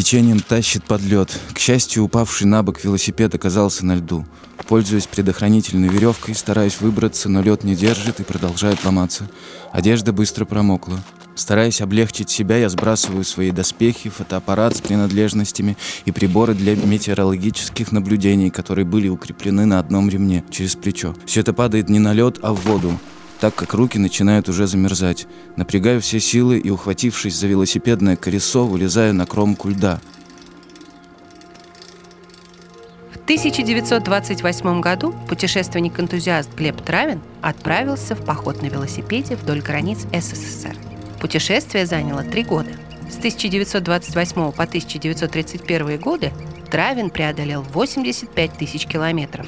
Течением тащит под лед. К счастью, упавший на бок велосипед оказался на льду. Пользуясь предохранительной веревкой, стараюсь выбраться, но лед не держит и продолжает ломаться. Одежда быстро промокла. Стараясь облегчить себя, я сбрасываю свои доспехи, фотоаппарат с принадлежностями и приборы для метеорологических наблюдений, которые были укреплены на одном ремне через плечо. Все это падает не на лед, а в воду так как руки начинают уже замерзать. Напрягаю все силы и, ухватившись за велосипедное колесо, вылезаю на кромку льда. В 1928 году путешественник-энтузиаст Глеб Травин отправился в поход на велосипеде вдоль границ СССР. Путешествие заняло три года. С 1928 по 1931 годы Травин преодолел 85 тысяч километров.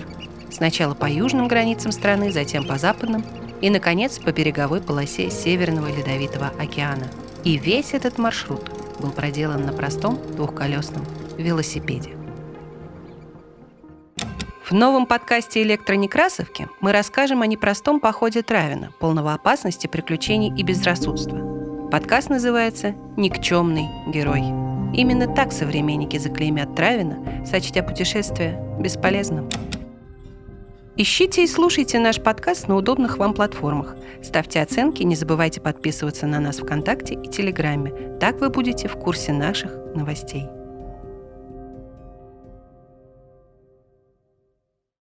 Сначала по южным границам страны, затем по западным и, наконец, по береговой полосе Северного Ледовитого океана. И весь этот маршрут был проделан на простом двухколесном велосипеде. В новом подкасте «Электронекрасовки» мы расскажем о непростом походе Травина, полного опасности, приключений и безрассудства – Подкаст называется «Никчемный герой». Именно так современники заклеймят Травина, сочтя путешествие бесполезным. Ищите и слушайте наш подкаст на удобных вам платформах. Ставьте оценки, не забывайте подписываться на нас ВКонтакте и Телеграме. Так вы будете в курсе наших новостей.